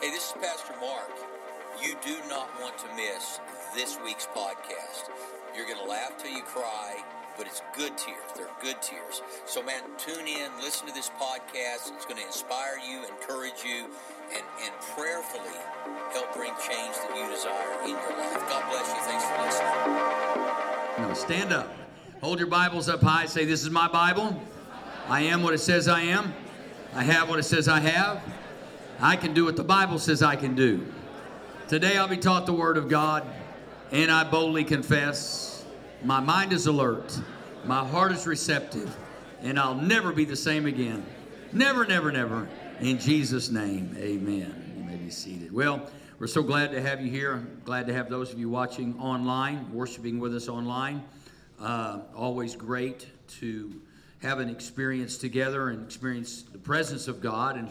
Hey, this is Pastor Mark. You do not want to miss this week's podcast. You're going to laugh till you cry, but it's good tears. They're good tears. So, man, tune in, listen to this podcast. It's going to inspire you, encourage you, and, and prayerfully help bring change that you desire in your life. God bless you. Thanks for listening. Now stand up. Hold your Bibles up high. Say, This is my Bible. I am what it says I am. I have what it says I have. I can do what the Bible says I can do. Today I'll be taught the Word of God, and I boldly confess my mind is alert, my heart is receptive, and I'll never be the same again. Never, never, never. In Jesus' name, amen. You may be seated. Well, we're so glad to have you here. Glad to have those of you watching online, worshiping with us online. Uh, always great to have an experience together and experience the presence of God. And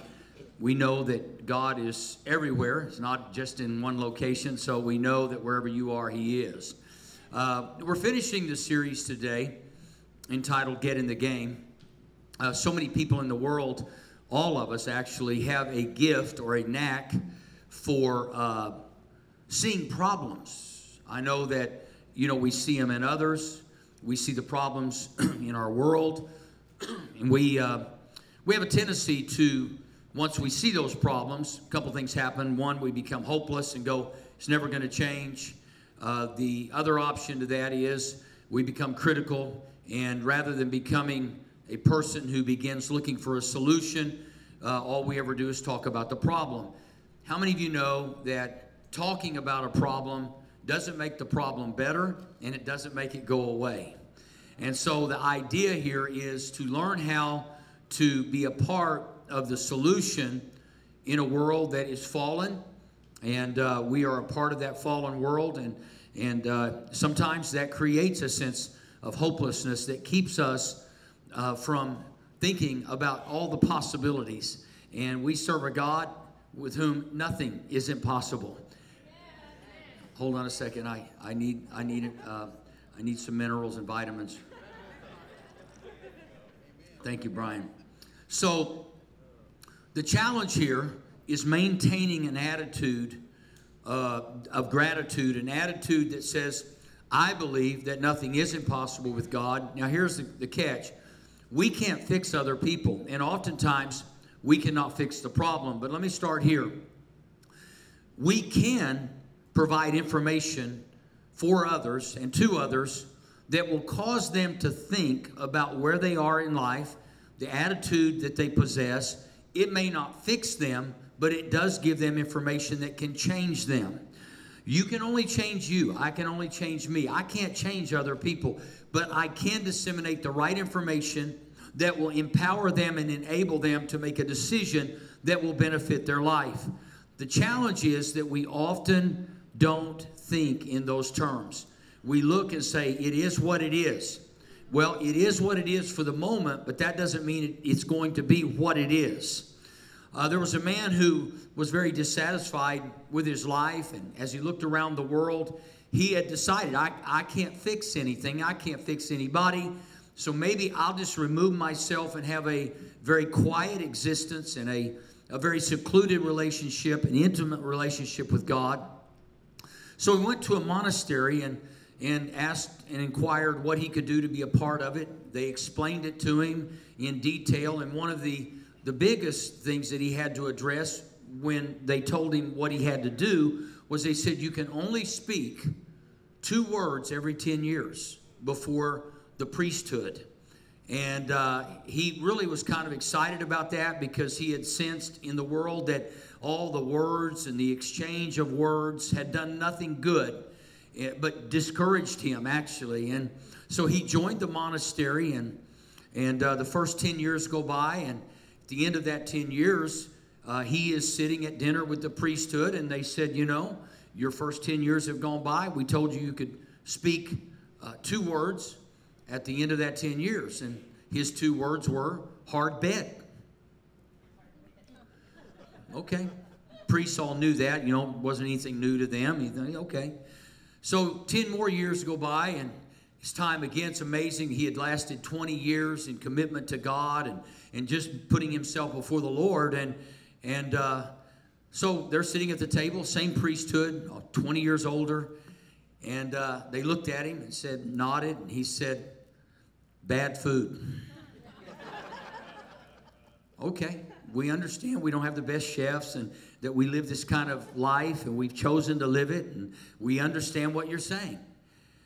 we know that God is everywhere. It's not just in one location. So we know that wherever you are, He is. Uh, we're finishing the series today entitled Get in the Game. Uh, so many people in the world, all of us actually, have a gift or a knack for uh, seeing problems. I know that, you know, we see them in others. We see the problems in our world. and we, uh, we have a tendency to, once we see those problems, a couple things happen. One, we become hopeless and go, it's never going to change. Uh, the other option to that is we become critical, and rather than becoming a person who begins looking for a solution, uh, all we ever do is talk about the problem. How many of you know that talking about a problem doesn't make the problem better and it doesn't make it go away? And so the idea here is to learn how to be a part of the solution in a world that is fallen. And uh, we are a part of that fallen world. And, and uh, sometimes that creates a sense of hopelessness that keeps us uh, from thinking about all the possibilities. And we serve a God with whom nothing is impossible. Hold on a second. I, I need I need uh, I need some minerals and vitamins. Thank you, Brian. So the challenge here is maintaining an attitude uh, of gratitude, an attitude that says, I believe that nothing is impossible with God. Now, here's the, the catch we can't fix other people, and oftentimes we cannot fix the problem. But let me start here. We can provide information for others and to others that will cause them to think about where they are in life, the attitude that they possess. It may not fix them, but it does give them information that can change them. You can only change you. I can only change me. I can't change other people, but I can disseminate the right information that will empower them and enable them to make a decision that will benefit their life. The challenge is that we often don't think in those terms. We look and say, it is what it is. Well, it is what it is for the moment, but that doesn't mean it's going to be what it is. Uh, there was a man who was very dissatisfied with his life, and as he looked around the world, he had decided, I, I can't fix anything, I can't fix anybody, so maybe I'll just remove myself and have a very quiet existence and a, a very secluded relationship, an intimate relationship with God. So he went to a monastery and, and asked and inquired what he could do to be a part of it. They explained it to him in detail, and one of the, the biggest things that he had to address when they told him what he had to do was they said, You can only speak two words every 10 years before the priesthood. And uh, he really was kind of excited about that because he had sensed in the world that all the words and the exchange of words had done nothing good, but discouraged him actually. And so he joined the monastery, and and uh, the first ten years go by, and at the end of that ten years, uh, he is sitting at dinner with the priesthood, and they said, you know, your first ten years have gone by. We told you you could speak uh, two words at the end of that 10 years. And his two words were hard bet. Okay. Priests all knew that, you know, wasn't anything new to them. Okay. So 10 more years go by, and his time again, it's amazing. He had lasted 20 years in commitment to God and, and just putting himself before the Lord. And, and uh, So they're sitting at the table, same priesthood, uh, 20 years older. And uh, they looked at him and said, nodded, and he said, Bad food. okay, we understand we don't have the best chefs and that we live this kind of life and we've chosen to live it, and we understand what you're saying.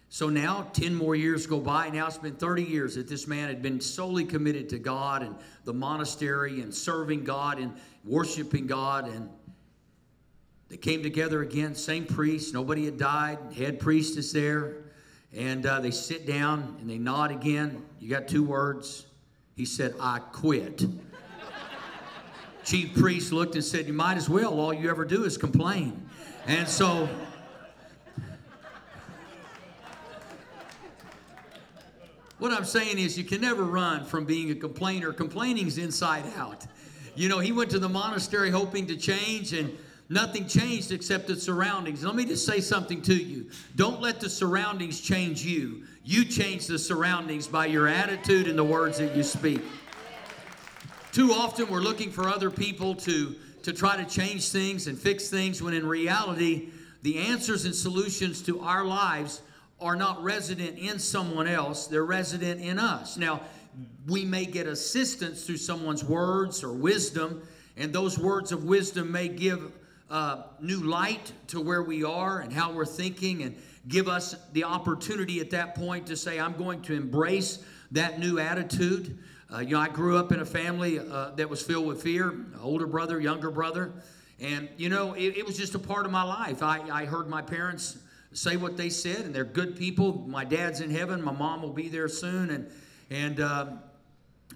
So now, 10 more years go by. Now it's been 30 years that this man had been solely committed to God and the monastery and serving God and worshiping God. And they came together again, same priest, nobody had died, head priest is there. And uh, they sit down and they nod again. You got two words. He said, I quit. Chief priest looked and said, You might as well. All you ever do is complain. And so. What I'm saying is, you can never run from being a complainer. Complaining's inside out. You know, he went to the monastery hoping to change, and Nothing changed except the surroundings. Let me just say something to you. Don't let the surroundings change you. You change the surroundings by your attitude and the words that you speak. Too often we're looking for other people to, to try to change things and fix things when in reality, the answers and solutions to our lives are not resident in someone else, they're resident in us. Now, we may get assistance through someone's words or wisdom, and those words of wisdom may give uh, new light to where we are and how we're thinking and give us the opportunity at that point to say, I'm going to embrace that new attitude. Uh, you know, I grew up in a family uh, that was filled with fear, older brother, younger brother. And, you know, it, it was just a part of my life. I, I heard my parents say what they said, and they're good people. My dad's in heaven, my mom will be there soon. And, and uh,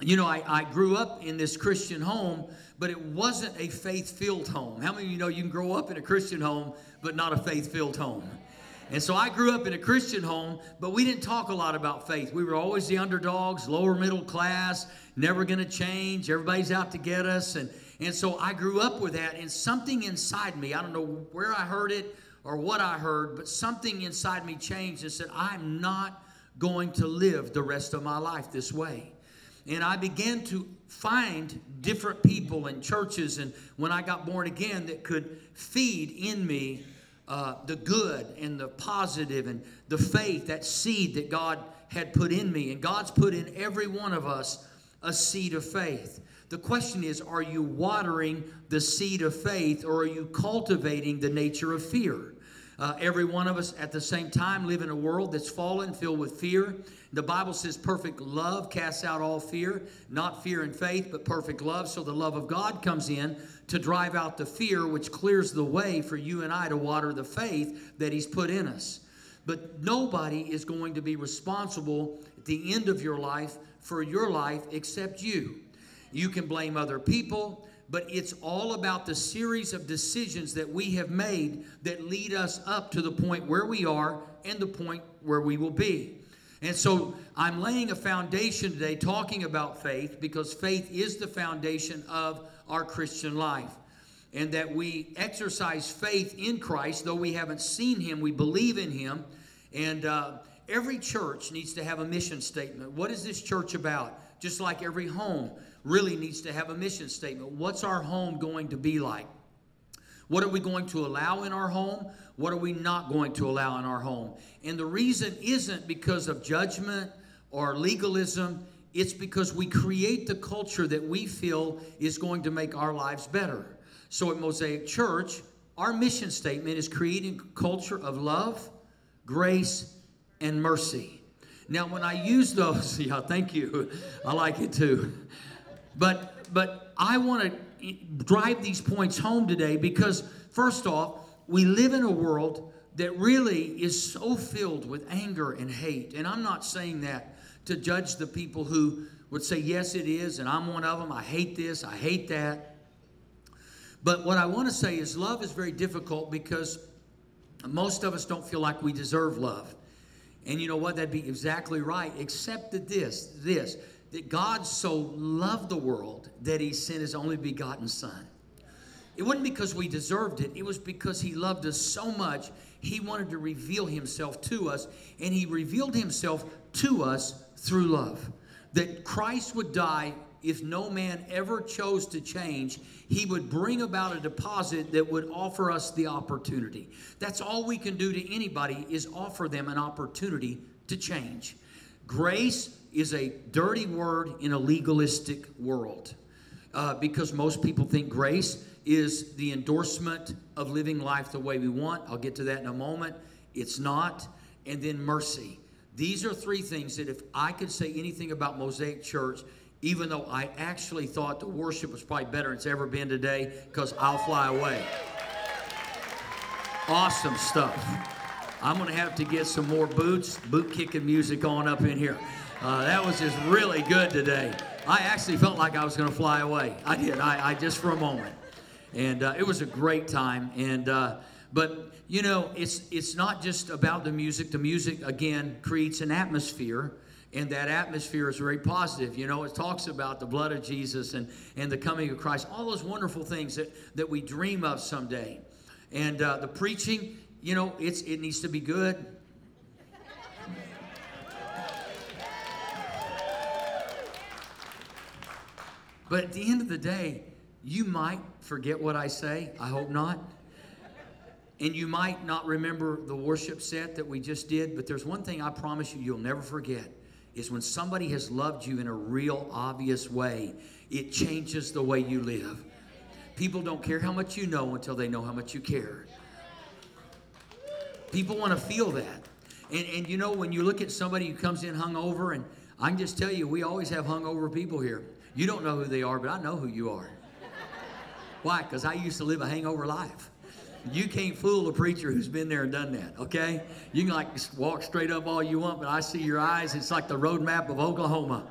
you know, I, I grew up in this Christian home, but it wasn't a faith filled home. How many of you know you can grow up in a Christian home, but not a faith filled home? And so I grew up in a Christian home, but we didn't talk a lot about faith. We were always the underdogs, lower middle class, never going to change. Everybody's out to get us. And, and so I grew up with that, and something inside me, I don't know where I heard it or what I heard, but something inside me changed and said, I'm not going to live the rest of my life this way. And I began to find different people and churches, and when I got born again, that could feed in me uh, the good and the positive and the faith, that seed that God had put in me. And God's put in every one of us a seed of faith. The question is are you watering the seed of faith or are you cultivating the nature of fear? Uh, every one of us at the same time live in a world that's fallen, filled with fear. The Bible says perfect love casts out all fear, not fear and faith, but perfect love. So the love of God comes in to drive out the fear, which clears the way for you and I to water the faith that He's put in us. But nobody is going to be responsible at the end of your life for your life except you. You can blame other people but it's all about the series of decisions that we have made that lead us up to the point where we are and the point where we will be. And so I'm laying a foundation today talking about faith because faith is the foundation of our Christian life. And that we exercise faith in Christ, though we haven't seen Him, we believe in Him. And uh, every church needs to have a mission statement. What is this church about? Just like every home really needs to have a mission statement. What's our home going to be like? What are we going to allow in our home? What are we not going to allow in our home? And the reason isn't because of judgment or legalism, it's because we create the culture that we feel is going to make our lives better. So at Mosaic Church, our mission statement is creating a culture of love, grace, and mercy. Now, when I use those, yeah, thank you. I like it too. But but I want to drive these points home today because first off, we live in a world that really is so filled with anger and hate. And I'm not saying that to judge the people who would say, yes, it is, and I'm one of them. I hate this, I hate that. But what I want to say is, love is very difficult because most of us don't feel like we deserve love. And you know what? That'd be exactly right, except that this, this that God so loved the world that he sent his only begotten Son. It wasn't because we deserved it, it was because he loved us so much, he wanted to reveal himself to us, and he revealed himself to us through love. That Christ would die if no man ever chose to change, he would bring about a deposit that would offer us the opportunity. That's all we can do to anybody is offer them an opportunity to change. Grace is a dirty word in a legalistic world uh, because most people think grace is the endorsement of living life the way we want. I'll get to that in a moment. It's not. And then mercy. These are three things that if I could say anything about Mosaic Church, even though I actually thought the worship was probably better than it's ever been today, because I'll fly away. Awesome stuff. I'm going to have to get some more boots, boot kicking music on up in here. Uh, that was just really good today. I actually felt like I was going to fly away. I did. I, I just for a moment, and uh, it was a great time. And uh, but you know, it's it's not just about the music. The music again creates an atmosphere and that atmosphere is very positive. You know, it talks about the blood of Jesus and, and the coming of Christ, all those wonderful things that, that we dream of someday. And uh, the preaching, you know, it's, it needs to be good. But at the end of the day, you might forget what I say. I hope not. And you might not remember the worship set that we just did, but there's one thing I promise you you'll never forget is when somebody has loved you in a real obvious way, it changes the way you live. People don't care how much you know until they know how much you care. People want to feel that. And, and you know, when you look at somebody who comes in hungover, and I can just tell you, we always have hungover people here. You don't know who they are, but I know who you are. Why? Because I used to live a hangover life. You can't fool a preacher who's been there and done that, okay? You can like walk straight up all you want, but I see your eyes. It's like the road map of Oklahoma.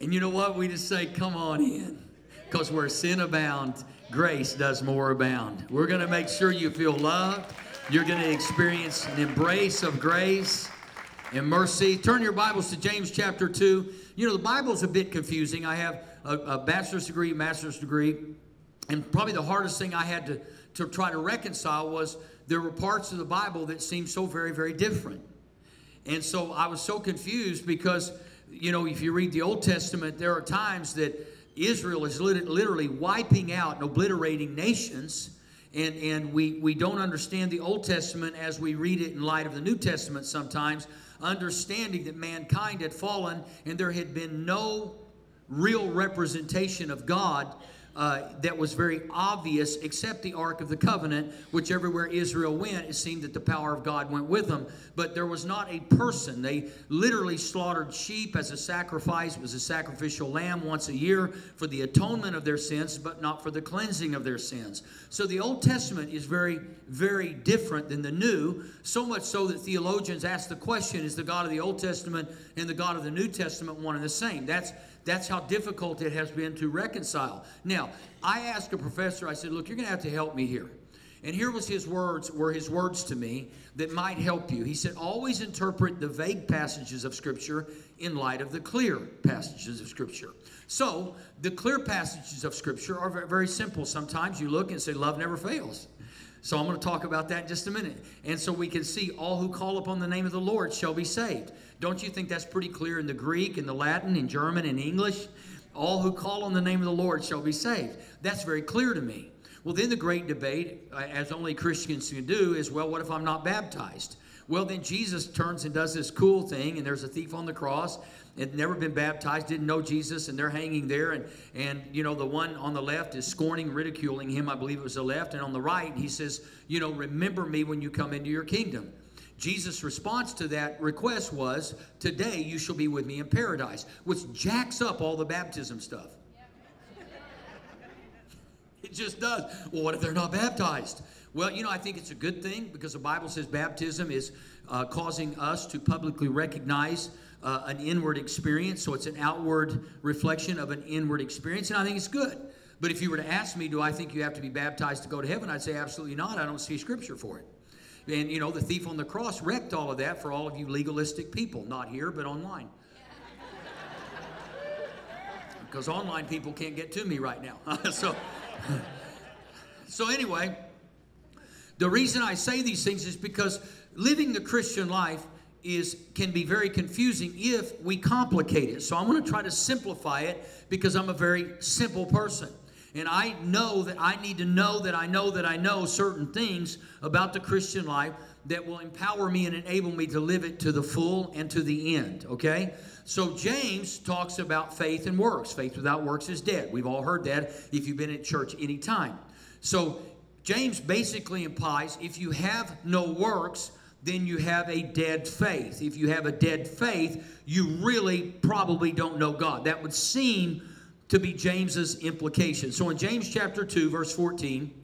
and you know what? We just say, come on in. Because where sin abound, grace does more abound. We're going to make sure you feel loved. You're going to experience an embrace of grace and mercy. Turn your Bibles to James chapter 2. You know, the Bible's a bit confusing. I have a, a bachelor's degree, master's degree, and probably the hardest thing I had to, to try to reconcile was there were parts of the Bible that seemed so very, very different. And so I was so confused because, you know, if you read the Old Testament, there are times that Israel is literally wiping out and obliterating nations. And, and we, we don't understand the Old Testament as we read it in light of the New Testament sometimes, understanding that mankind had fallen and there had been no real representation of God uh, that was very obvious, except the Ark of the Covenant, which everywhere Israel went, it seemed that the power of God went with them. But there was not a person. They literally slaughtered sheep as a sacrifice. It was a sacrificial lamb once a year for the atonement of their sins, but not for the cleansing of their sins. So the Old Testament is very, very different than the New, so much so that theologians ask the question is the God of the Old Testament and the God of the New Testament one and the same? That's that's how difficult it has been to reconcile. Now, I asked a professor, I said, Look, you're going to have to help me here. And here was his words, were his words to me that might help you. He said, Always interpret the vague passages of Scripture in light of the clear passages of Scripture. So, the clear passages of Scripture are very simple. Sometimes you look and say, Love never fails. So I'm going to talk about that in just a minute. And so we can see all who call upon the name of the Lord shall be saved. Don't you think that's pretty clear in the Greek, in the Latin, in German, in English? All who call on the name of the Lord shall be saved. That's very clear to me. Well, then the great debate, uh, as only Christians can do, is well, what if I'm not baptized? Well, then Jesus turns and does this cool thing, and there's a thief on the cross, had never been baptized, didn't know Jesus, and they're hanging there. And, and, you know, the one on the left is scorning, ridiculing him. I believe it was the left. And on the right, he says, you know, remember me when you come into your kingdom. Jesus' response to that request was, Today you shall be with me in paradise, which jacks up all the baptism stuff. It just does. Well, what if they're not baptized? Well, you know, I think it's a good thing because the Bible says baptism is uh, causing us to publicly recognize uh, an inward experience. So it's an outward reflection of an inward experience, and I think it's good. But if you were to ask me, do I think you have to be baptized to go to heaven? I'd say absolutely not. I don't see scripture for it. And you know, the thief on the cross wrecked all of that for all of you legalistic people, not here, but online. because online people can't get to me right now. so, so anyway, the reason I say these things is because living the Christian life is can be very confusing if we complicate it. So I'm going to try to simplify it because I'm a very simple person. And I know that I need to know that I know that I know certain things about the Christian life that will empower me and enable me to live it to the full and to the end, okay? So James talks about faith and works. Faith without works is dead. We've all heard that if you've been at church any time. So James basically implies if you have no works, then you have a dead faith. If you have a dead faith, you really probably don't know God. That would seem to be James's implication. So in James chapter 2 verse 14,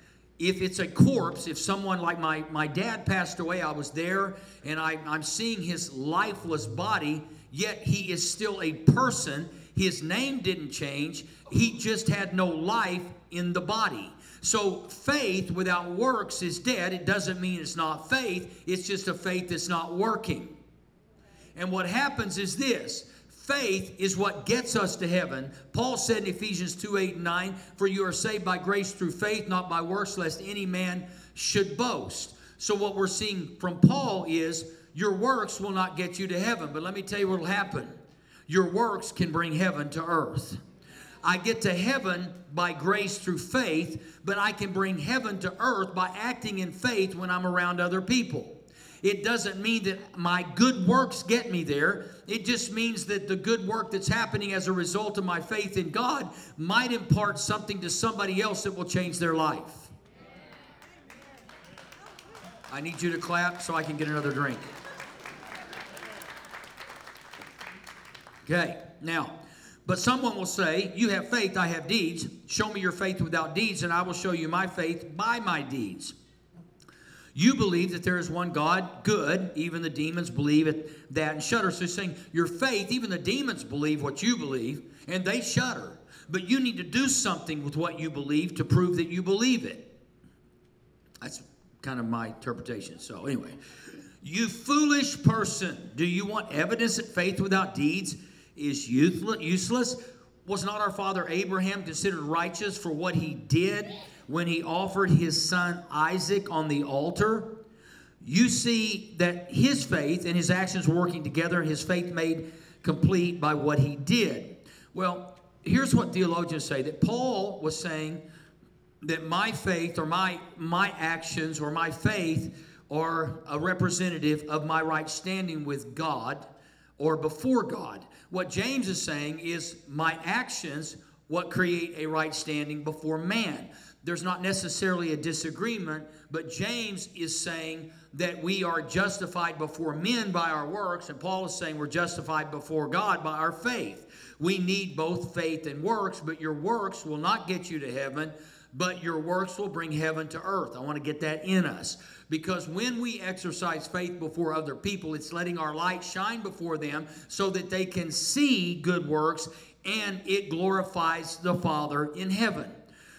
If it's a corpse, if someone like my, my dad passed away, I was there and I, I'm seeing his lifeless body, yet he is still a person. His name didn't change, he just had no life in the body. So faith without works is dead. It doesn't mean it's not faith, it's just a faith that's not working. And what happens is this faith is what gets us to heaven. Paul said in Ephesians 2 8 and 9, For you are saved by grace through faith, not by works, lest any man should boast. So, what we're seeing from Paul is your works will not get you to heaven. But let me tell you what will happen your works can bring heaven to earth. I get to heaven by grace through faith, but I can bring heaven to earth by acting in faith when I'm around other people. It doesn't mean that my good works get me there. It just means that the good work that's happening as a result of my faith in God might impart something to somebody else that will change their life. I need you to clap so I can get another drink. Okay, now, but someone will say, You have faith, I have deeds. Show me your faith without deeds, and I will show you my faith by my deeds. You believe that there is one God, good. Even the demons believe it, that and shudder. So saying, Your faith, even the demons believe what you believe, and they shudder. But you need to do something with what you believe to prove that you believe it. That's kind of my interpretation. So, anyway, you foolish person, do you want evidence that faith without deeds is useless? Was not our father Abraham considered righteous for what he did? When he offered his son Isaac on the altar, you see that his faith and his actions working together, his faith made complete by what he did. Well, here's what theologians say that Paul was saying that my faith or my my actions or my faith are a representative of my right standing with God or before God. What James is saying is my actions what create a right standing before man there's not necessarily a disagreement, but James is saying that we are justified before men by our works, and Paul is saying we're justified before God by our faith. We need both faith and works, but your works will not get you to heaven, but your works will bring heaven to earth. I want to get that in us. Because when we exercise faith before other people, it's letting our light shine before them so that they can see good works and it glorifies the Father in heaven.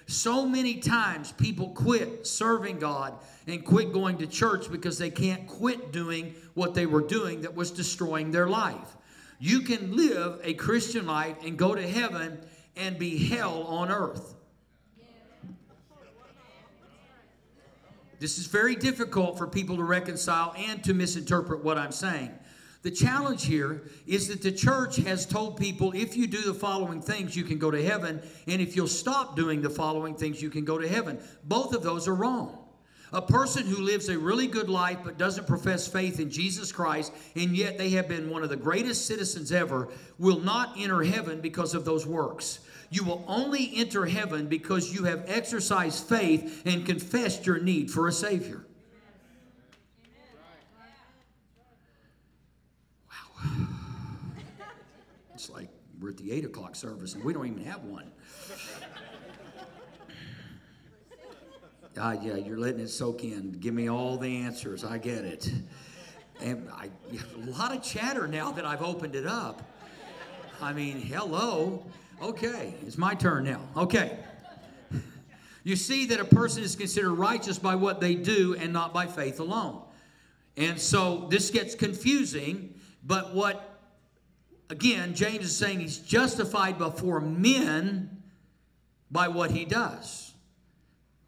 So many times people quit serving God and quit going to church because they can't quit doing what they were doing that was destroying their life. You can live a Christian life and go to heaven and be hell on earth. This is very difficult for people to reconcile and to misinterpret what I'm saying. The challenge here is that the church has told people if you do the following things, you can go to heaven, and if you'll stop doing the following things, you can go to heaven. Both of those are wrong. A person who lives a really good life but doesn't profess faith in Jesus Christ, and yet they have been one of the greatest citizens ever, will not enter heaven because of those works. You will only enter heaven because you have exercised faith and confessed your need for a Savior. It's like we're at the 8 o'clock service and we don't even have one. Ah, yeah, you're letting it soak in. Give me all the answers. I get it. And I, a lot of chatter now that I've opened it up. I mean, hello. Okay, it's my turn now. Okay. You see that a person is considered righteous by what they do and not by faith alone. And so this gets confusing, but what, again, James is saying he's justified before men by what he does.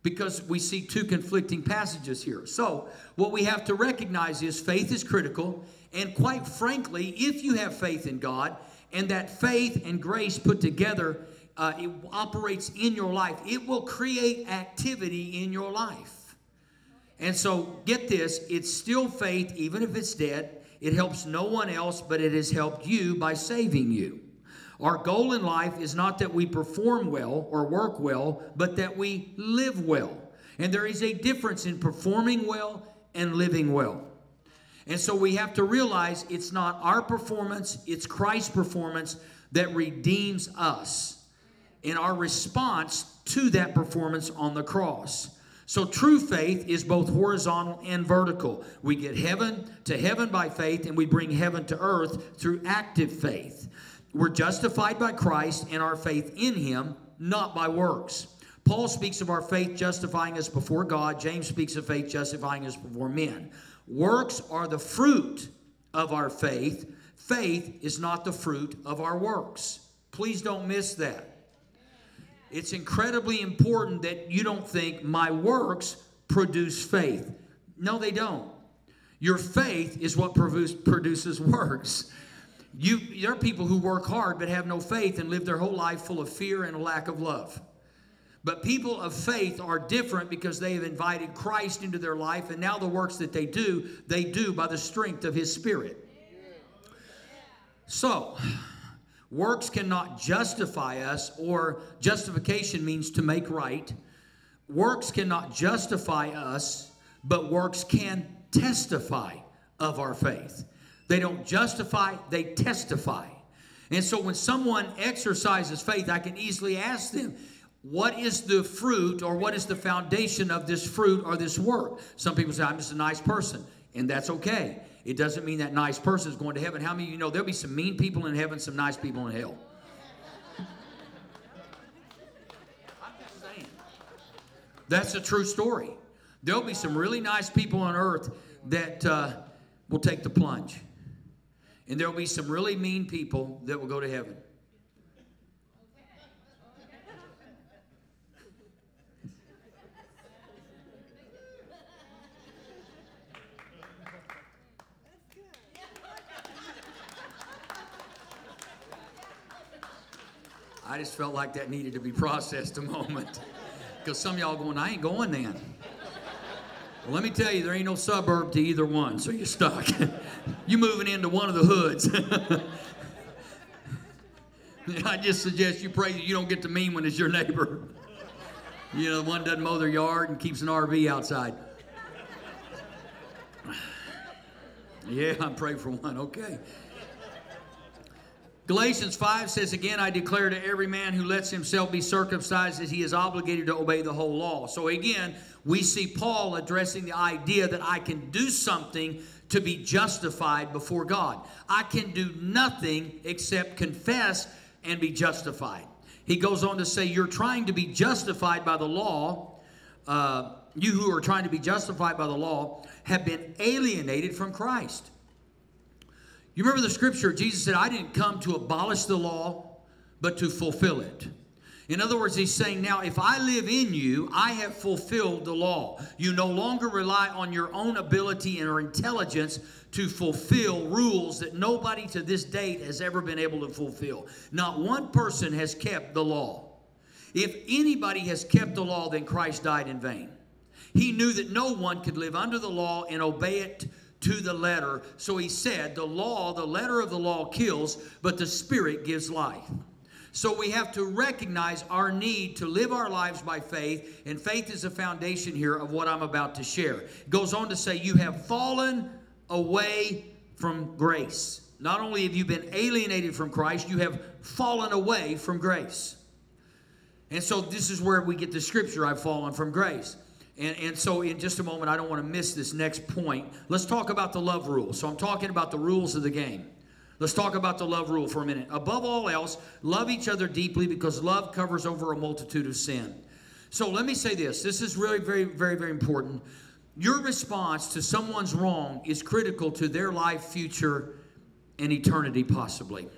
Because we see two conflicting passages here. So, what we have to recognize is faith is critical, and quite frankly, if you have faith in God, and that faith and grace put together uh, it operates in your life, it will create activity in your life. And so, get this it's still faith, even if it's dead. It helps no one else, but it has helped you by saving you. Our goal in life is not that we perform well or work well, but that we live well. And there is a difference in performing well and living well. And so we have to realize it's not our performance, it's Christ's performance that redeems us in our response to that performance on the cross. So true faith is both horizontal and vertical. We get heaven to heaven by faith, and we bring heaven to earth through active faith. We're justified by Christ and our faith in Him, not by works. Paul speaks of our faith justifying us before God. James speaks of faith justifying us before men. Works are the fruit of our faith. Faith is not the fruit of our works. Please don't miss that. It's incredibly important that you don't think my works produce faith. No, they don't. Your faith is what produces works. You, there are people who work hard but have no faith and live their whole life full of fear and a lack of love. But people of faith are different because they have invited Christ into their life, and now the works that they do, they do by the strength of His Spirit. So, works cannot justify us, or justification means to make right. Works cannot justify us, but works can testify of our faith. They don't justify, they testify. And so when someone exercises faith, I can easily ask them, what is the fruit or what is the foundation of this fruit or this work? Some people say, I'm just a nice person, and that's okay. It doesn't mean that nice person is going to heaven. How many you know there'll be some mean people in heaven, some nice people in hell? I'm just saying. That's a true story. There'll be some really nice people on earth that uh, will take the plunge. And there'll be some really mean people that will go to heaven. I just felt like that needed to be processed a moment. Because some y'all going, I ain't going then. Well, let me tell you, there ain't no suburb to either one, so you're stuck. you're moving into one of the hoods. I just suggest you pray that you don't get the mean one as your neighbor. You know, the one doesn't mow their yard and keeps an RV outside. Yeah, I'm praying for one. Okay. Galatians 5 says, Again, I declare to every man who lets himself be circumcised that he is obligated to obey the whole law. So again, we see Paul addressing the idea that I can do something to be justified before God. I can do nothing except confess and be justified. He goes on to say, You're trying to be justified by the law. Uh, you who are trying to be justified by the law have been alienated from Christ. You remember the scripture, Jesus said, I didn't come to abolish the law, but to fulfill it. In other words, he's saying, now if I live in you, I have fulfilled the law. You no longer rely on your own ability and or intelligence to fulfill rules that nobody to this date has ever been able to fulfill. Not one person has kept the law. If anybody has kept the law, then Christ died in vain. He knew that no one could live under the law and obey it to the letter. So he said, The law, the letter of the law kills, but the Spirit gives life. So we have to recognize our need to live our lives by faith, and faith is the foundation here of what I'm about to share. It goes on to say, You have fallen away from grace. Not only have you been alienated from Christ, you have fallen away from grace. And so this is where we get the scripture, I've fallen from grace. And, and so, in just a moment, I don't want to miss this next point. Let's talk about the love rule. So, I'm talking about the rules of the game. Let's talk about the love rule for a minute. Above all else, love each other deeply because love covers over a multitude of sin. So let me say this this is really very, very, very important. Your response to someone's wrong is critical to their life, future, and eternity, possibly.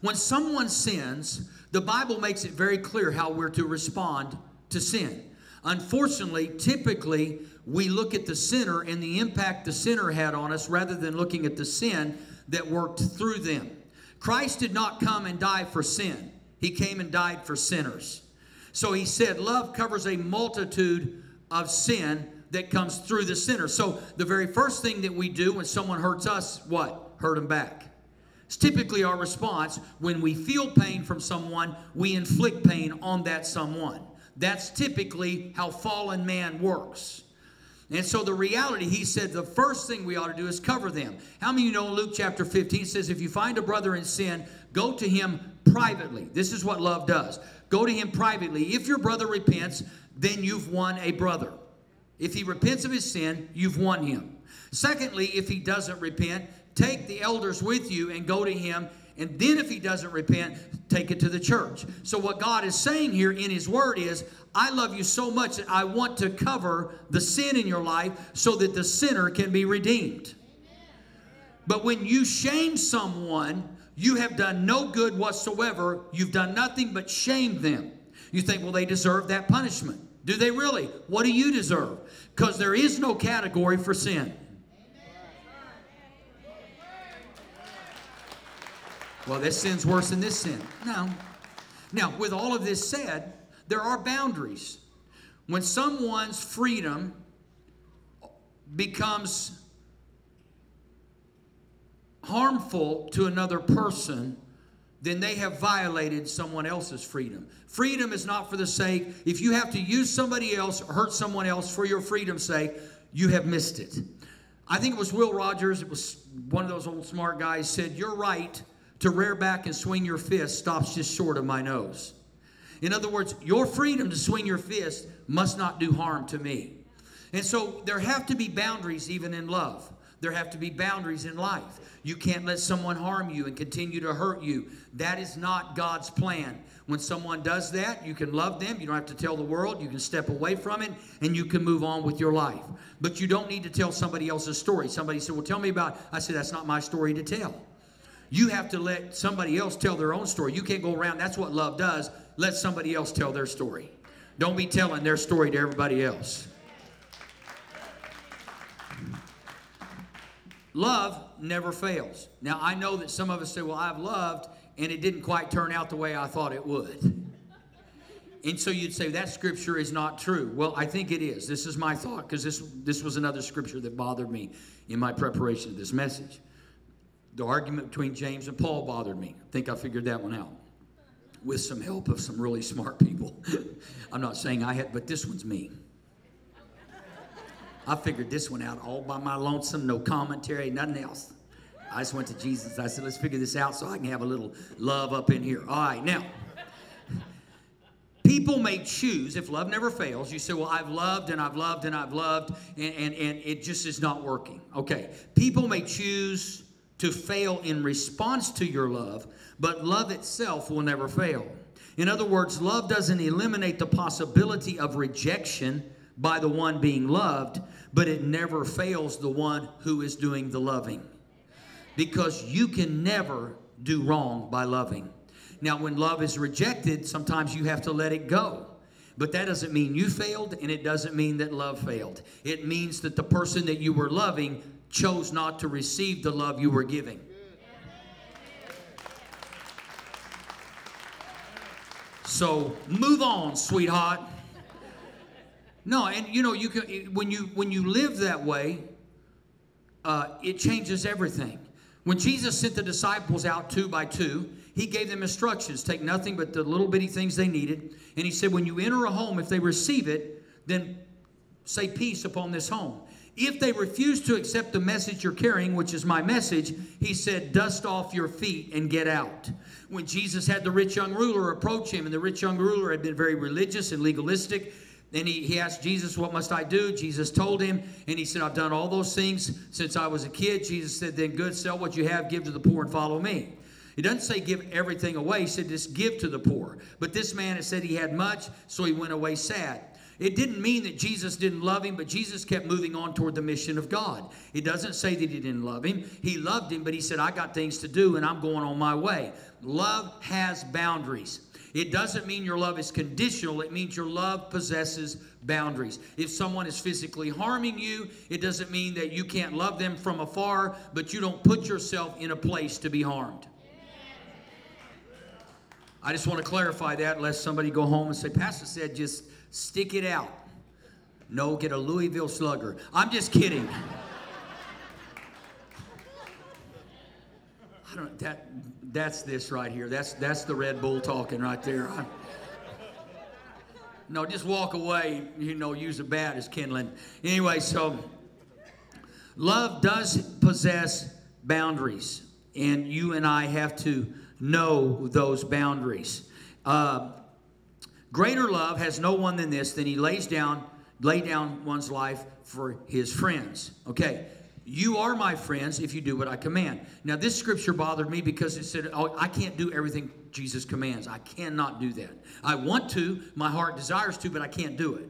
When someone sins, the Bible makes it very clear how we're to respond to sin. Unfortunately, typically, we look at the sinner and the impact the sinner had on us rather than looking at the sin that worked through them. Christ did not come and die for sin, He came and died for sinners. So He said, Love covers a multitude of sin that comes through the sinner. So the very first thing that we do when someone hurts us, what? Hurt them back. It's typically our response when we feel pain from someone, we inflict pain on that someone. That's typically how fallen man works. And so the reality, he said, the first thing we ought to do is cover them. How many of you know Luke chapter 15 says, if you find a brother in sin, go to him privately. This is what love does. Go to him privately. If your brother repents, then you've won a brother. If he repents of his sin, you've won him. Secondly, if he doesn't repent, take the elders with you and go to him. And then, if he doesn't repent, take it to the church. So, what God is saying here in his word is, I love you so much that I want to cover the sin in your life so that the sinner can be redeemed. But when you shame someone, you have done no good whatsoever. You've done nothing but shame them. You think, well, they deserve that punishment. Do they really? What do you deserve? Because there is no category for sin. Well, this sin's worse than this sin. No. Now, with all of this said, there are boundaries. When someone's freedom becomes harmful to another person, then they have violated someone else's freedom. Freedom is not for the sake, if you have to use somebody else or hurt someone else for your freedom's sake, you have missed it. I think it was Will Rogers, it was one of those old smart guys, said, You're right to rear back and swing your fist stops just short of my nose. In other words, your freedom to swing your fist must not do harm to me. And so there have to be boundaries even in love. There have to be boundaries in life. You can't let someone harm you and continue to hurt you. That is not God's plan. When someone does that, you can love them. You don't have to tell the world. You can step away from it and you can move on with your life. But you don't need to tell somebody else's story. Somebody said, Well, tell me about. I said, That's not my story to tell. You have to let somebody else tell their own story. You can't go around. That's what love does. Let somebody else tell their story. Don't be telling their story to everybody else. Love never fails. Now, I know that some of us say, Well, I've loved, and it didn't quite turn out the way I thought it would. And so you'd say that scripture is not true. Well, I think it is. This is my thought because this, this was another scripture that bothered me in my preparation of this message. The argument between James and Paul bothered me. I think I figured that one out with some help of some really smart people. I'm not saying I had, but this one's me. I figured this one out all by my lonesome, no commentary, nothing else. I just went to Jesus. I said, let's figure this out so I can have a little love up in here. All right, now, people may choose, if love never fails, you say, well, I've loved and I've loved and I've loved, and, and, and it just is not working. Okay, people may choose to fail in response to your love, but love itself will never fail. In other words, love doesn't eliminate the possibility of rejection by the one being loved, but it never fails the one who is doing the loving. Because you can never do wrong by loving. Now, when love is rejected, sometimes you have to let it go. But that doesn't mean you failed, and it doesn't mean that love failed. It means that the person that you were loving chose not to receive the love you were giving. So move on, sweetheart. No, and you know you can when you when you live that way, uh, it changes everything. When Jesus sent the disciples out two by two, he gave them instructions: take nothing but the little bitty things they needed. And he said, when you enter a home, if they receive it, then say peace upon this home. If they refuse to accept the message you're carrying, which is my message, he said, Dust off your feet and get out. When Jesus had the rich young ruler approach him, and the rich young ruler had been very religious and legalistic, and he, he asked Jesus, What must I do? Jesus told him, and he said, I've done all those things since I was a kid. Jesus said, Then good, sell what you have, give to the poor, and follow me. He doesn't say give everything away. He said just give to the poor. But this man had said he had much, so he went away sad. It didn't mean that Jesus didn't love him, but Jesus kept moving on toward the mission of God. It doesn't say that he didn't love him. He loved him, but he said, I got things to do and I'm going on my way. Love has boundaries. It doesn't mean your love is conditional, it means your love possesses boundaries. If someone is physically harming you, it doesn't mean that you can't love them from afar, but you don't put yourself in a place to be harmed. I just want to clarify that, lest somebody go home and say, Pastor said just stick it out. No, get a Louisville slugger. I'm just kidding. I don't that that's this right here. That's that's the Red Bull talking right there. I, no, just walk away, you know, use a bat as kindling. Anyway, so love does possess boundaries, and you and I have to know those boundaries. Uh, greater love has no one than this, than he lays down, lay down one's life for his friends. Okay, you are my friends if you do what I command. Now, this scripture bothered me because it said, oh, I can't do everything Jesus commands. I cannot do that. I want to, my heart desires to, but I can't do it.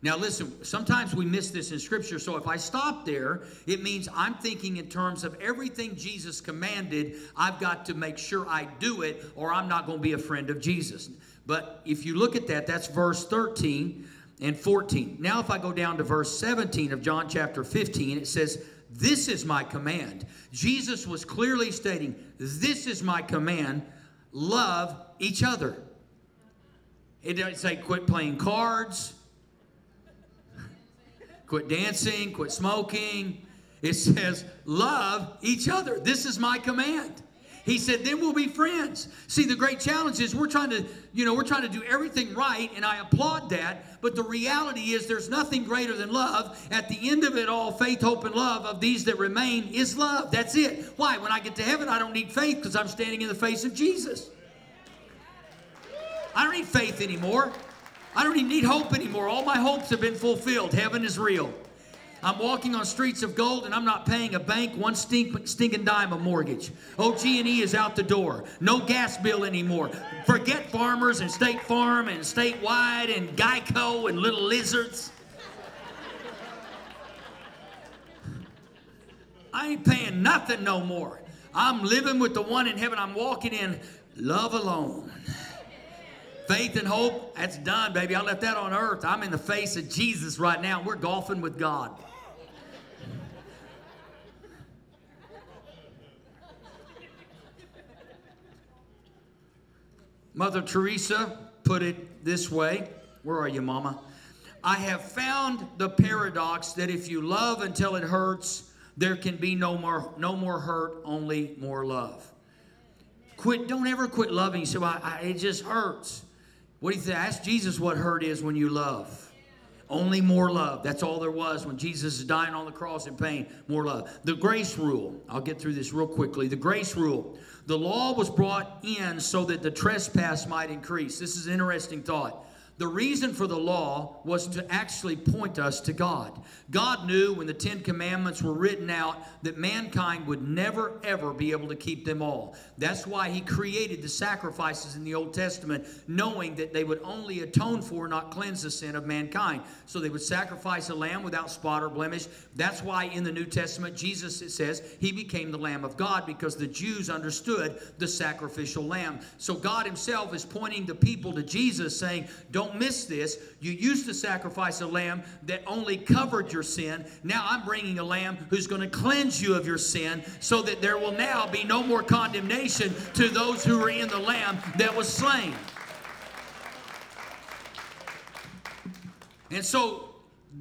Now, listen, sometimes we miss this in Scripture. So if I stop there, it means I'm thinking in terms of everything Jesus commanded. I've got to make sure I do it, or I'm not going to be a friend of Jesus. But if you look at that, that's verse 13 and 14. Now, if I go down to verse 17 of John chapter 15, it says, This is my command. Jesus was clearly stating, This is my command love each other. It doesn't say quit playing cards quit dancing, quit smoking. It says, love each other. This is my command. He said, then we'll be friends. See, the great challenge is we're trying to, you know, we're trying to do everything right, and I applaud that. But the reality is there's nothing greater than love. At the end of it all, faith, hope, and love of these that remain is love. That's it. Why? When I get to heaven, I don't need faith because I'm standing in the face of Jesus. I don't need faith anymore. I don't even need hope anymore. All my hopes have been fulfilled. Heaven is real. I'm walking on streets of gold and I'm not paying a bank one stink, stinking dime of mortgage. OG&E is out the door. No gas bill anymore. Forget farmers and State Farm and statewide and Geico and little lizards. I ain't paying nothing no more. I'm living with the one in heaven. I'm walking in love alone. Faith and hope, that's done, baby. I left that on earth. I'm in the face of Jesus right now. We're golfing with God. Mother Teresa put it this way Where are you, Mama? I have found the paradox that if you love until it hurts, there can be no more, no more hurt, only more love. Quit, don't ever quit loving. So I, I, it just hurts. What do you think? Ask Jesus what hurt is when you love. Only more love. That's all there was when Jesus is dying on the cross in pain. More love. The grace rule. I'll get through this real quickly. The grace rule. The law was brought in so that the trespass might increase. This is an interesting thought. The reason for the law was to actually point us to God. God knew when the Ten Commandments were written out that mankind would never, ever be able to keep them all. That's why He created the sacrifices in the Old Testament, knowing that they would only atone for, not cleanse the sin of mankind. So they would sacrifice a lamb without spot or blemish. That's why in the New Testament, Jesus, it says, He became the Lamb of God because the Jews understood the sacrificial lamb. So God Himself is pointing the people to Jesus, saying, Don't don't miss this. You used to sacrifice a lamb that only covered your sin. Now I'm bringing a lamb who's going to cleanse you of your sin so that there will now be no more condemnation to those who are in the lamb that was slain. And so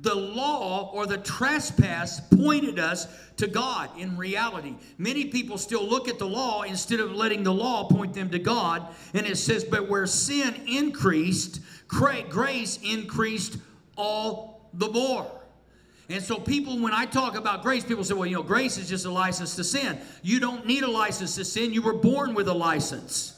the law or the trespass pointed us to God in reality. Many people still look at the law instead of letting the law point them to God. And it says, But where sin increased, grace increased all the more. And so, people, when I talk about grace, people say, well, you know, grace is just a license to sin. You don't need a license to sin. You were born with a license.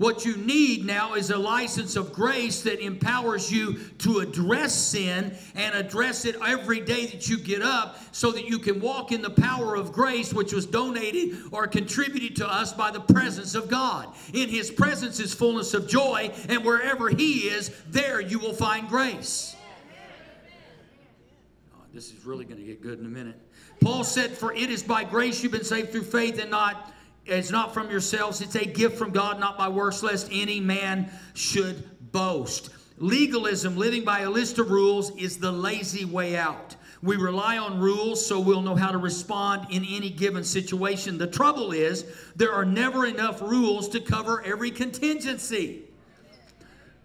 What you need now is a license of grace that empowers you to address sin and address it every day that you get up so that you can walk in the power of grace which was donated or contributed to us by the presence of God. In His presence is fullness of joy, and wherever He is, there you will find grace. Oh, this is really going to get good in a minute. Paul said, For it is by grace you've been saved through faith and not it's not from yourselves, it's a gift from God, not by works, lest any man should boast. Legalism, living by a list of rules, is the lazy way out. We rely on rules so we'll know how to respond in any given situation. The trouble is, there are never enough rules to cover every contingency.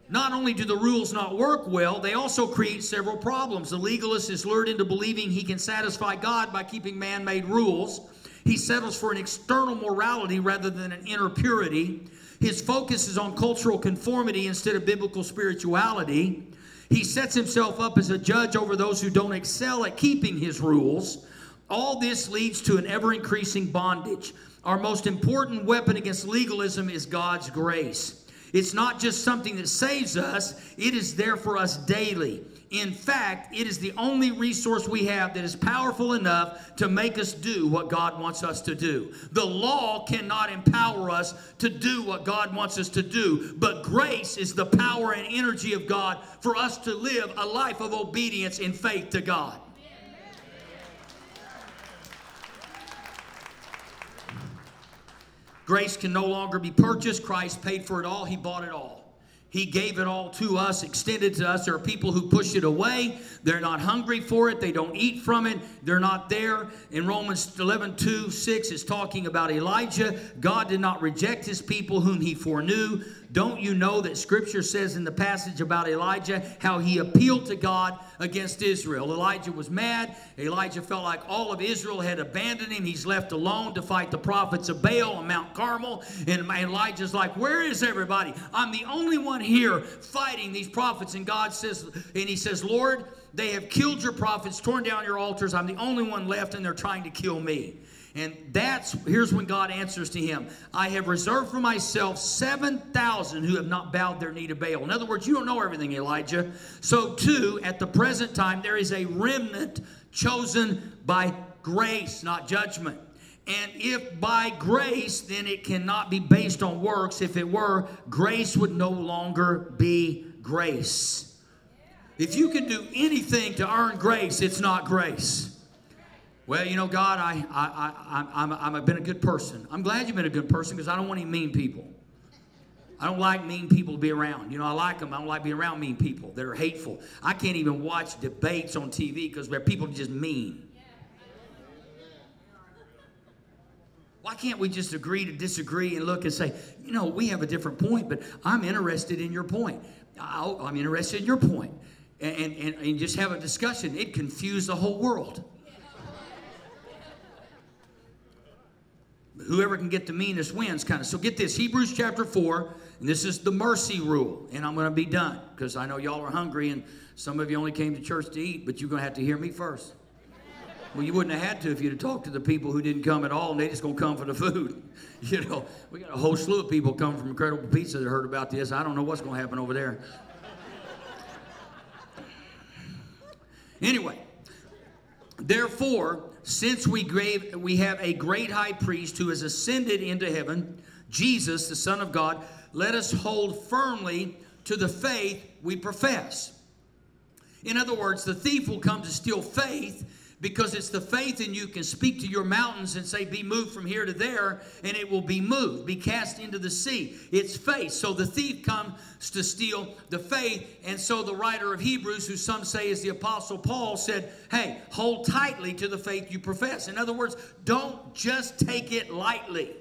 Not only do the rules not work well, they also create several problems. The legalist is lured into believing he can satisfy God by keeping man made rules. He settles for an external morality rather than an inner purity. His focus is on cultural conformity instead of biblical spirituality. He sets himself up as a judge over those who don't excel at keeping his rules. All this leads to an ever increasing bondage. Our most important weapon against legalism is God's grace. It's not just something that saves us, it is there for us daily. In fact, it is the only resource we have that is powerful enough to make us do what God wants us to do. The law cannot empower us to do what God wants us to do, but grace is the power and energy of God for us to live a life of obedience in faith to God. Grace can no longer be purchased. Christ paid for it all, He bought it all. He gave it all to us, extended to us. There are people who push it away. They're not hungry for it. They don't eat from it. They're not there. In Romans 11, 2, 6 is talking about Elijah. God did not reject his people whom he foreknew. Don't you know that scripture says in the passage about Elijah how he appealed to God against Israel? Elijah was mad. Elijah felt like all of Israel had abandoned him. He's left alone to fight the prophets of Baal on Mount Carmel. And Elijah's like, Where is everybody? I'm the only one here fighting these prophets. And God says, and he says, Lord, they have killed your prophets, torn down your altars. I'm the only one left, and they're trying to kill me. And that's here's when God answers to him I have reserved for myself 7,000 who have not bowed their knee to Baal. In other words, you don't know everything, Elijah. So, too, at the present time, there is a remnant chosen by grace, not judgment. And if by grace, then it cannot be based on works. If it were, grace would no longer be grace. If you can do anything to earn grace, it's not grace. Well, you know, God, I, I, I, I'm, I'm, I've been a good person. I'm glad you've been a good person because I don't want any mean people. I don't like mean people to be around. You know, I like them. I don't like being around mean people that are hateful. I can't even watch debates on TV because where people are just mean. Why can't we just agree to disagree and look and say, you know, we have a different point, but I'm interested in your point. i am interested in your point. And, and, and just have a discussion. It confused the whole world. Whoever can get the meanest wins kind of so get this hebrews chapter 4 and this is the mercy rule and i'm going to be done because i know y'all are hungry and some of you only came to church to eat but you're going to have to hear me first. Well you wouldn't have had to if you'd have talked to the people who didn't come at all and they just going to come for the food you know? We got a whole slew of people coming from incredible pizza that heard about this. I don't know what's going to happen over there. Anyway therefore since we, grave, we have a great high priest who has ascended into heaven, Jesus, the Son of God, let us hold firmly to the faith we profess. In other words, the thief will come to steal faith because it's the faith in you can speak to your mountains and say, Be moved from here to there, and it will be moved, be cast into the sea. It's faith. So the thief comes to steal the faith. And so the writer of Hebrews, who some say is the Apostle Paul, said, Hey, hold tightly to the faith you profess. In other words, don't just take it lightly.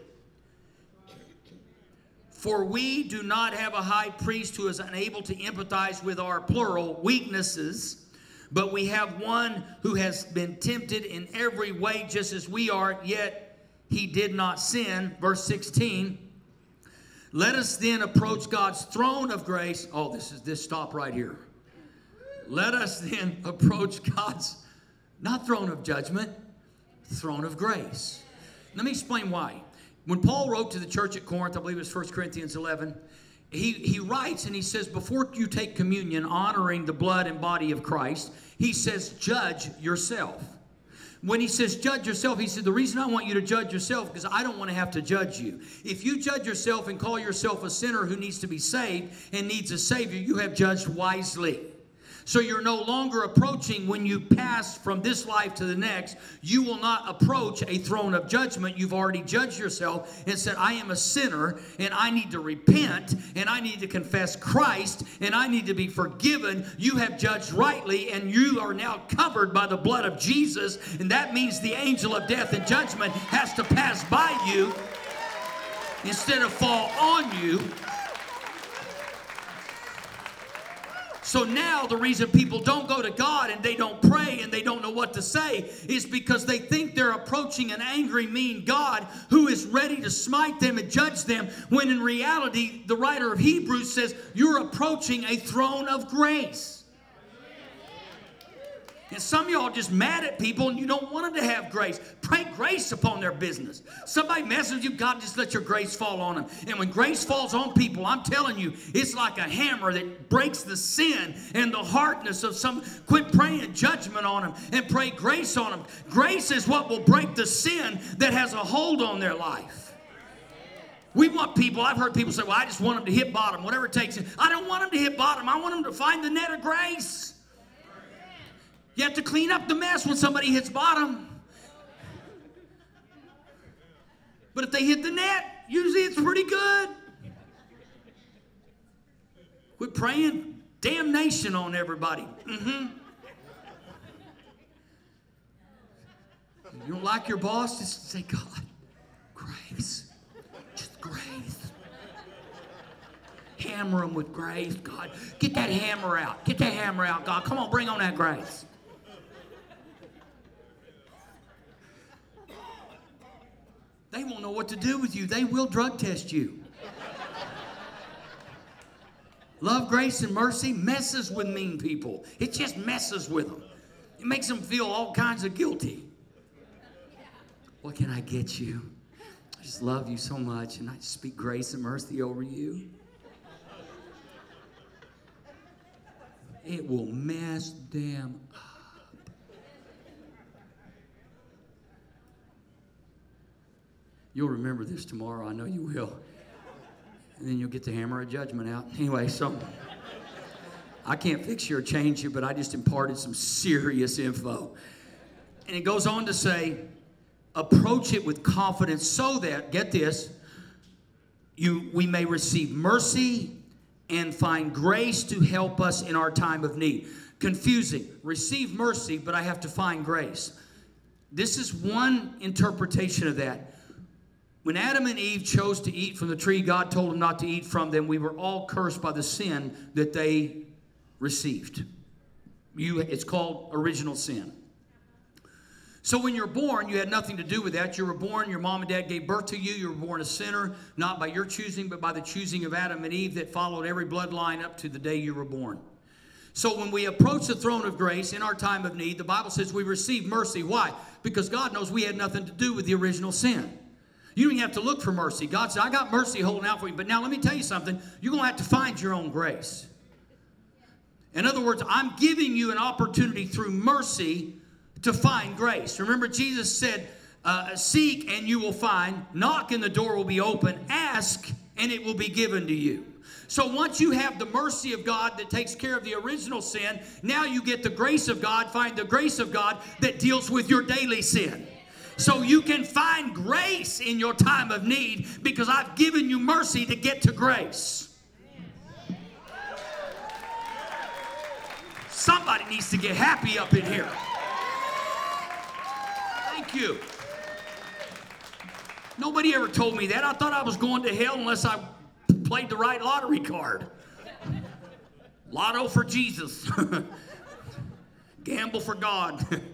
For we do not have a high priest who is unable to empathize with our plural weaknesses but we have one who has been tempted in every way, just as we are, yet he did not sin. Verse 16. Let us then approach God's throne of grace. Oh, this is this stop right here. Let us then approach God's not throne of judgment, throne of grace. Let me explain why. When Paul wrote to the church at Corinth, I believe it was 1 Corinthians 11, he, he writes and he says, Before you take communion, honoring the blood and body of Christ, he says, Judge yourself. When he says judge yourself, he said, The reason I want you to judge yourself because I don't want to have to judge you. If you judge yourself and call yourself a sinner who needs to be saved and needs a Savior, you have judged wisely. So you're no longer approaching when you pass from this life to the next. You will not approach a throne of judgment. You've already judged yourself and said, I am a sinner and I need to repent and I need to confess Christ and I need to be forgiven. You have judged rightly and you are now covered by the blood of Jesus. And that means the angel of death and judgment has to pass by you instead of fall on you. So now the reason people don't go to God and they don't pray and they don't know what to say is because they think they're approaching an angry, mean God who is ready to smite them and judge them, when in reality, the writer of Hebrews says you're approaching a throne of grace. And some of y'all just mad at people and you don't want them to have grace. Pray grace upon their business. Somebody messes with you, God just let your grace fall on them. And when grace falls on people, I'm telling you, it's like a hammer that breaks the sin and the hardness of some. Quit praying judgment on them and pray grace on them. Grace is what will break the sin that has a hold on their life. We want people, I've heard people say, well, I just want them to hit bottom, whatever it takes. I don't want them to hit bottom. I want them to find the net of grace. You have to clean up the mess when somebody hits bottom. But if they hit the net, usually it's pretty good. Quit praying damnation on everybody. Mm-hmm. You don't like your boss? Just say, God, grace. Just grace. Hammer them with grace, God. Get that hammer out. Get that hammer out, God. Come on, bring on that grace. They won't know what to do with you. They will drug test you. Love, grace, and mercy messes with mean people. It just messes with them. It makes them feel all kinds of guilty. What can I get you? I just love you so much, and I speak grace and mercy over you. It will mess them up. You'll remember this tomorrow. I know you will. And then you'll get the hammer of judgment out. Anyway, so I can't fix you or change you, but I just imparted some serious info. And it goes on to say, approach it with confidence so that, get this, you, we may receive mercy and find grace to help us in our time of need. Confusing. Receive mercy, but I have to find grace. This is one interpretation of that. When Adam and Eve chose to eat from the tree God told them not to eat from, then we were all cursed by the sin that they received. You, it's called original sin. So when you're born, you had nothing to do with that. You were born, your mom and dad gave birth to you. You were born a sinner, not by your choosing, but by the choosing of Adam and Eve that followed every bloodline up to the day you were born. So when we approach the throne of grace in our time of need, the Bible says we receive mercy. Why? Because God knows we had nothing to do with the original sin. You don't even have to look for mercy. God said, I got mercy holding out for you. But now let me tell you something. You're going to have to find your own grace. In other words, I'm giving you an opportunity through mercy to find grace. Remember, Jesus said, uh, Seek and you will find, knock and the door will be open, ask and it will be given to you. So once you have the mercy of God that takes care of the original sin, now you get the grace of God, find the grace of God that deals with your daily sin so you can find grace in your time of need because I've given you mercy to get to grace. Somebody needs to get happy up in here. Thank you. Nobody ever told me that. I thought I was going to hell unless I played the right lottery card. Lotto for Jesus. Gamble for God.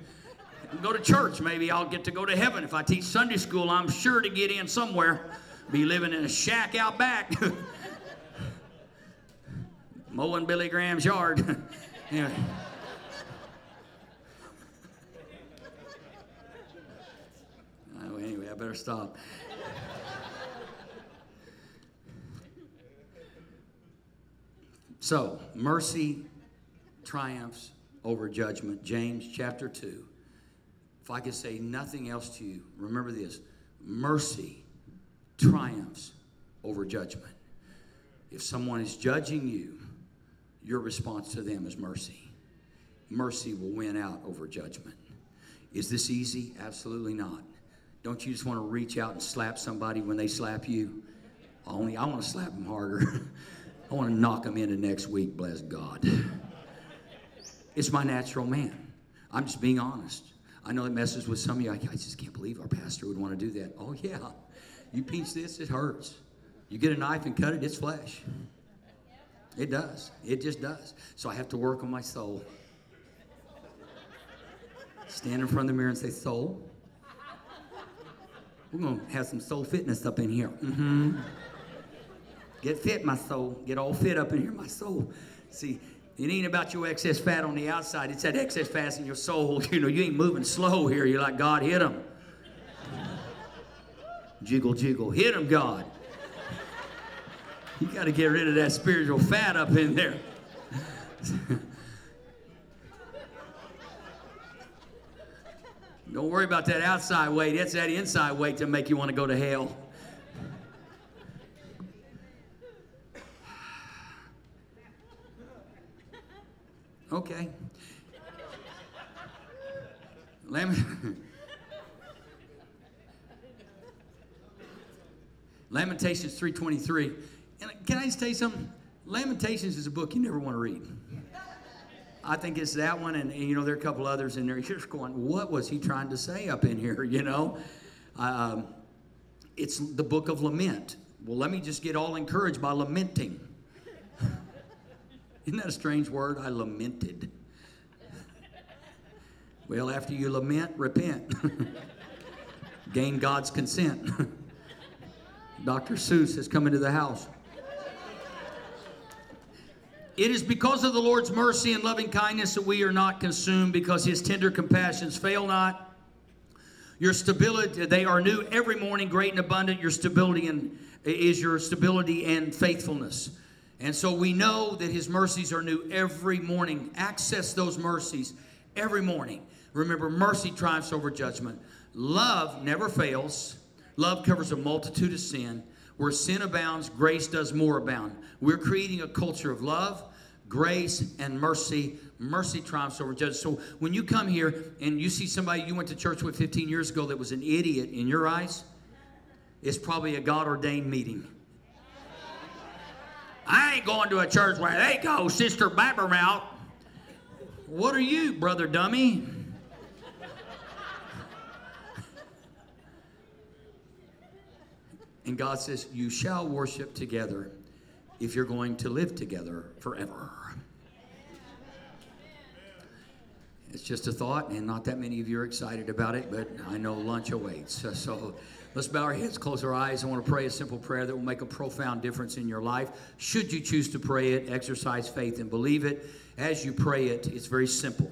and go to church. Maybe I'll get to go to heaven. If I teach Sunday school, I'm sure to get in somewhere. Be living in a shack out back, mowing Billy Graham's yard. anyway, I better stop. So, mercy triumphs over judgment. James chapter 2, if I could say nothing else to you, remember this mercy triumphs over judgment. If someone is judging you, your response to them is mercy. Mercy will win out over judgment. Is this easy? Absolutely not. Don't you just want to reach out and slap somebody when they slap you? Only I want to slap them harder. I want to knock them into next week, bless God. It's my natural man. I'm just being honest. I know it messes with some of you. I, I just can't believe our pastor would want to do that. Oh, yeah. You pinch this, it hurts. You get a knife and cut it, it's flesh. It does. It just does. So I have to work on my soul. Stand in front of the mirror and say, Soul, we're going to have some soul fitness up in here. Mm-hmm. Get fit, my soul. Get all fit up in here, my soul. See, it ain't about your excess fat on the outside. It's that excess fat in your soul. You know, you ain't moving slow here. You're like, God, hit him. jiggle, jiggle. Hit him, God. You got to get rid of that spiritual fat up in there. Don't worry about that outside weight. It's that inside weight to make you want to go to hell. Okay. Lamentations 3:23. And can I just tell you something? Lamentations is a book you never want to read. I think it's that one, and, and, you know there are a couple others in there. You're just going, what was he trying to say up in here? You know, um, it's the book of lament. Well, let me just get all encouraged by lamenting. Isn't that a strange word? I lamented. Well, after you lament, repent. Gain God's consent. Dr. Seuss has come into the house. It is because of the Lord's mercy and loving kindness that we are not consumed, because his tender compassions fail not. Your stability, they are new every morning, great and abundant. Your stability and is your stability and faithfulness. And so we know that his mercies are new every morning. Access those mercies every morning. Remember, mercy triumphs over judgment. Love never fails. Love covers a multitude of sin. Where sin abounds, grace does more abound. We're creating a culture of love, grace, and mercy. Mercy triumphs over judgment. So when you come here and you see somebody you went to church with 15 years ago that was an idiot in your eyes, it's probably a God ordained meeting. I ain't going to a church where they go, Sister Babbermouth. What are you, brother dummy? And God says, You shall worship together if you're going to live together forever. It's just a thought, and not that many of you are excited about it, but I know lunch awaits. So let's bow our heads, close our eyes. I want to pray a simple prayer that will make a profound difference in your life. Should you choose to pray it, exercise faith and believe it. As you pray it, it's very simple.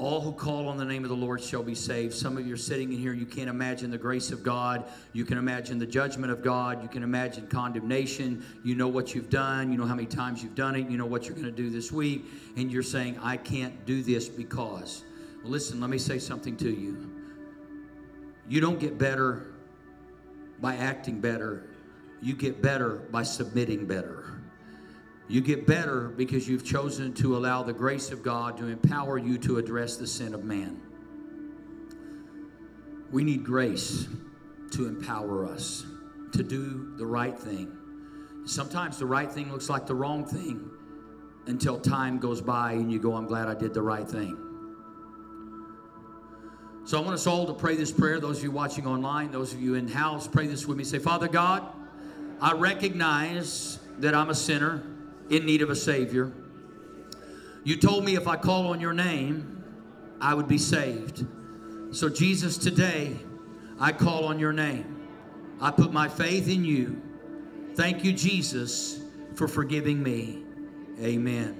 All who call on the name of the Lord shall be saved. Some of you are sitting in here, you can't imagine the grace of God. You can imagine the judgment of God. You can imagine condemnation. You know what you've done. You know how many times you've done it. You know what you're going to do this week. And you're saying, I can't do this because. Well, listen, let me say something to you. You don't get better by acting better, you get better by submitting better. You get better because you've chosen to allow the grace of God to empower you to address the sin of man. We need grace to empower us to do the right thing. Sometimes the right thing looks like the wrong thing until time goes by and you go, I'm glad I did the right thing. So I want us all to pray this prayer. Those of you watching online, those of you in house, pray this with me. Say, Father God, I recognize that I'm a sinner in need of a Savior. You told me if I call on your name, I would be saved. So, Jesus, today, I call on your name. I put my faith in you. Thank you, Jesus, for forgiving me. Amen.